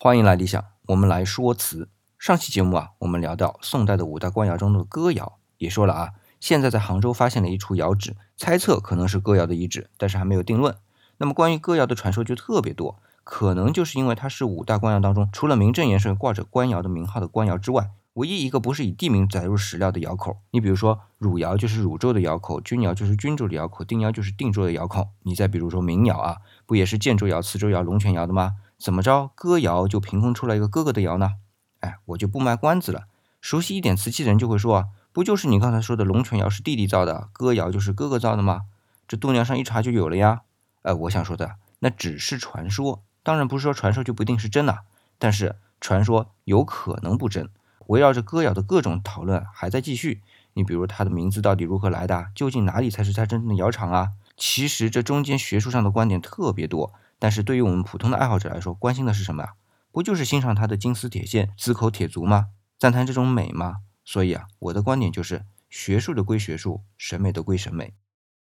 欢迎来理想，我们来说词。上期节目啊，我们聊到宋代的五大官窑中的哥窑，也说了啊，现在在杭州发现了一处窑址，猜测可能是哥窑的遗址，但是还没有定论。那么关于哥窑的传说就特别多，可能就是因为它是五大官窑当中除了名正言顺挂着官窑的名号的官窑之外，唯一一个不是以地名载入史料的窑口。你比如说汝窑就是汝州的窑口，钧窑就是钧州的窑口，定窑就是定州的窑口。你再比如说明窑啊，不也是建州窑、磁州窑、龙泉窑的吗？怎么着，歌窑就凭空出来一个哥哥的窑呢？哎，我就不卖关子了。熟悉一点瓷器的人就会说啊，不就是你刚才说的龙泉窑是弟弟造的，歌窑就是哥哥造的吗？这度娘上一查就有了呀。呃，我想说的那只是传说，当然不是说传说就不一定是真的，但是传说有可能不真。围绕着歌窑的各种讨论还在继续。你比如它的名字到底如何来的？究竟哪里才是它真正的窑厂啊？其实这中间学术上的观点特别多。但是对于我们普通的爱好者来说，关心的是什么啊？不就是欣赏它的金丝铁线、紫口铁足吗？赞叹这种美吗？所以啊，我的观点就是，学术的归学术，审美的归审美。